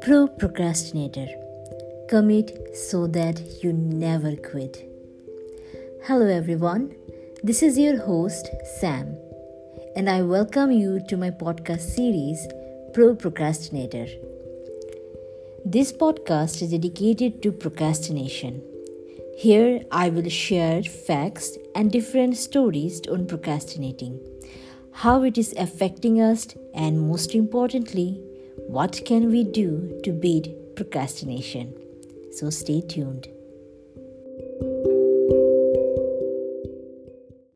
Pro Procrastinator Commit so that you never quit. Hello, everyone. This is your host, Sam, and I welcome you to my podcast series, Pro Procrastinator. This podcast is dedicated to procrastination. Here, I will share facts and different stories on procrastinating how it is affecting us, and most importantly, what can we do to beat procrastination. So stay tuned.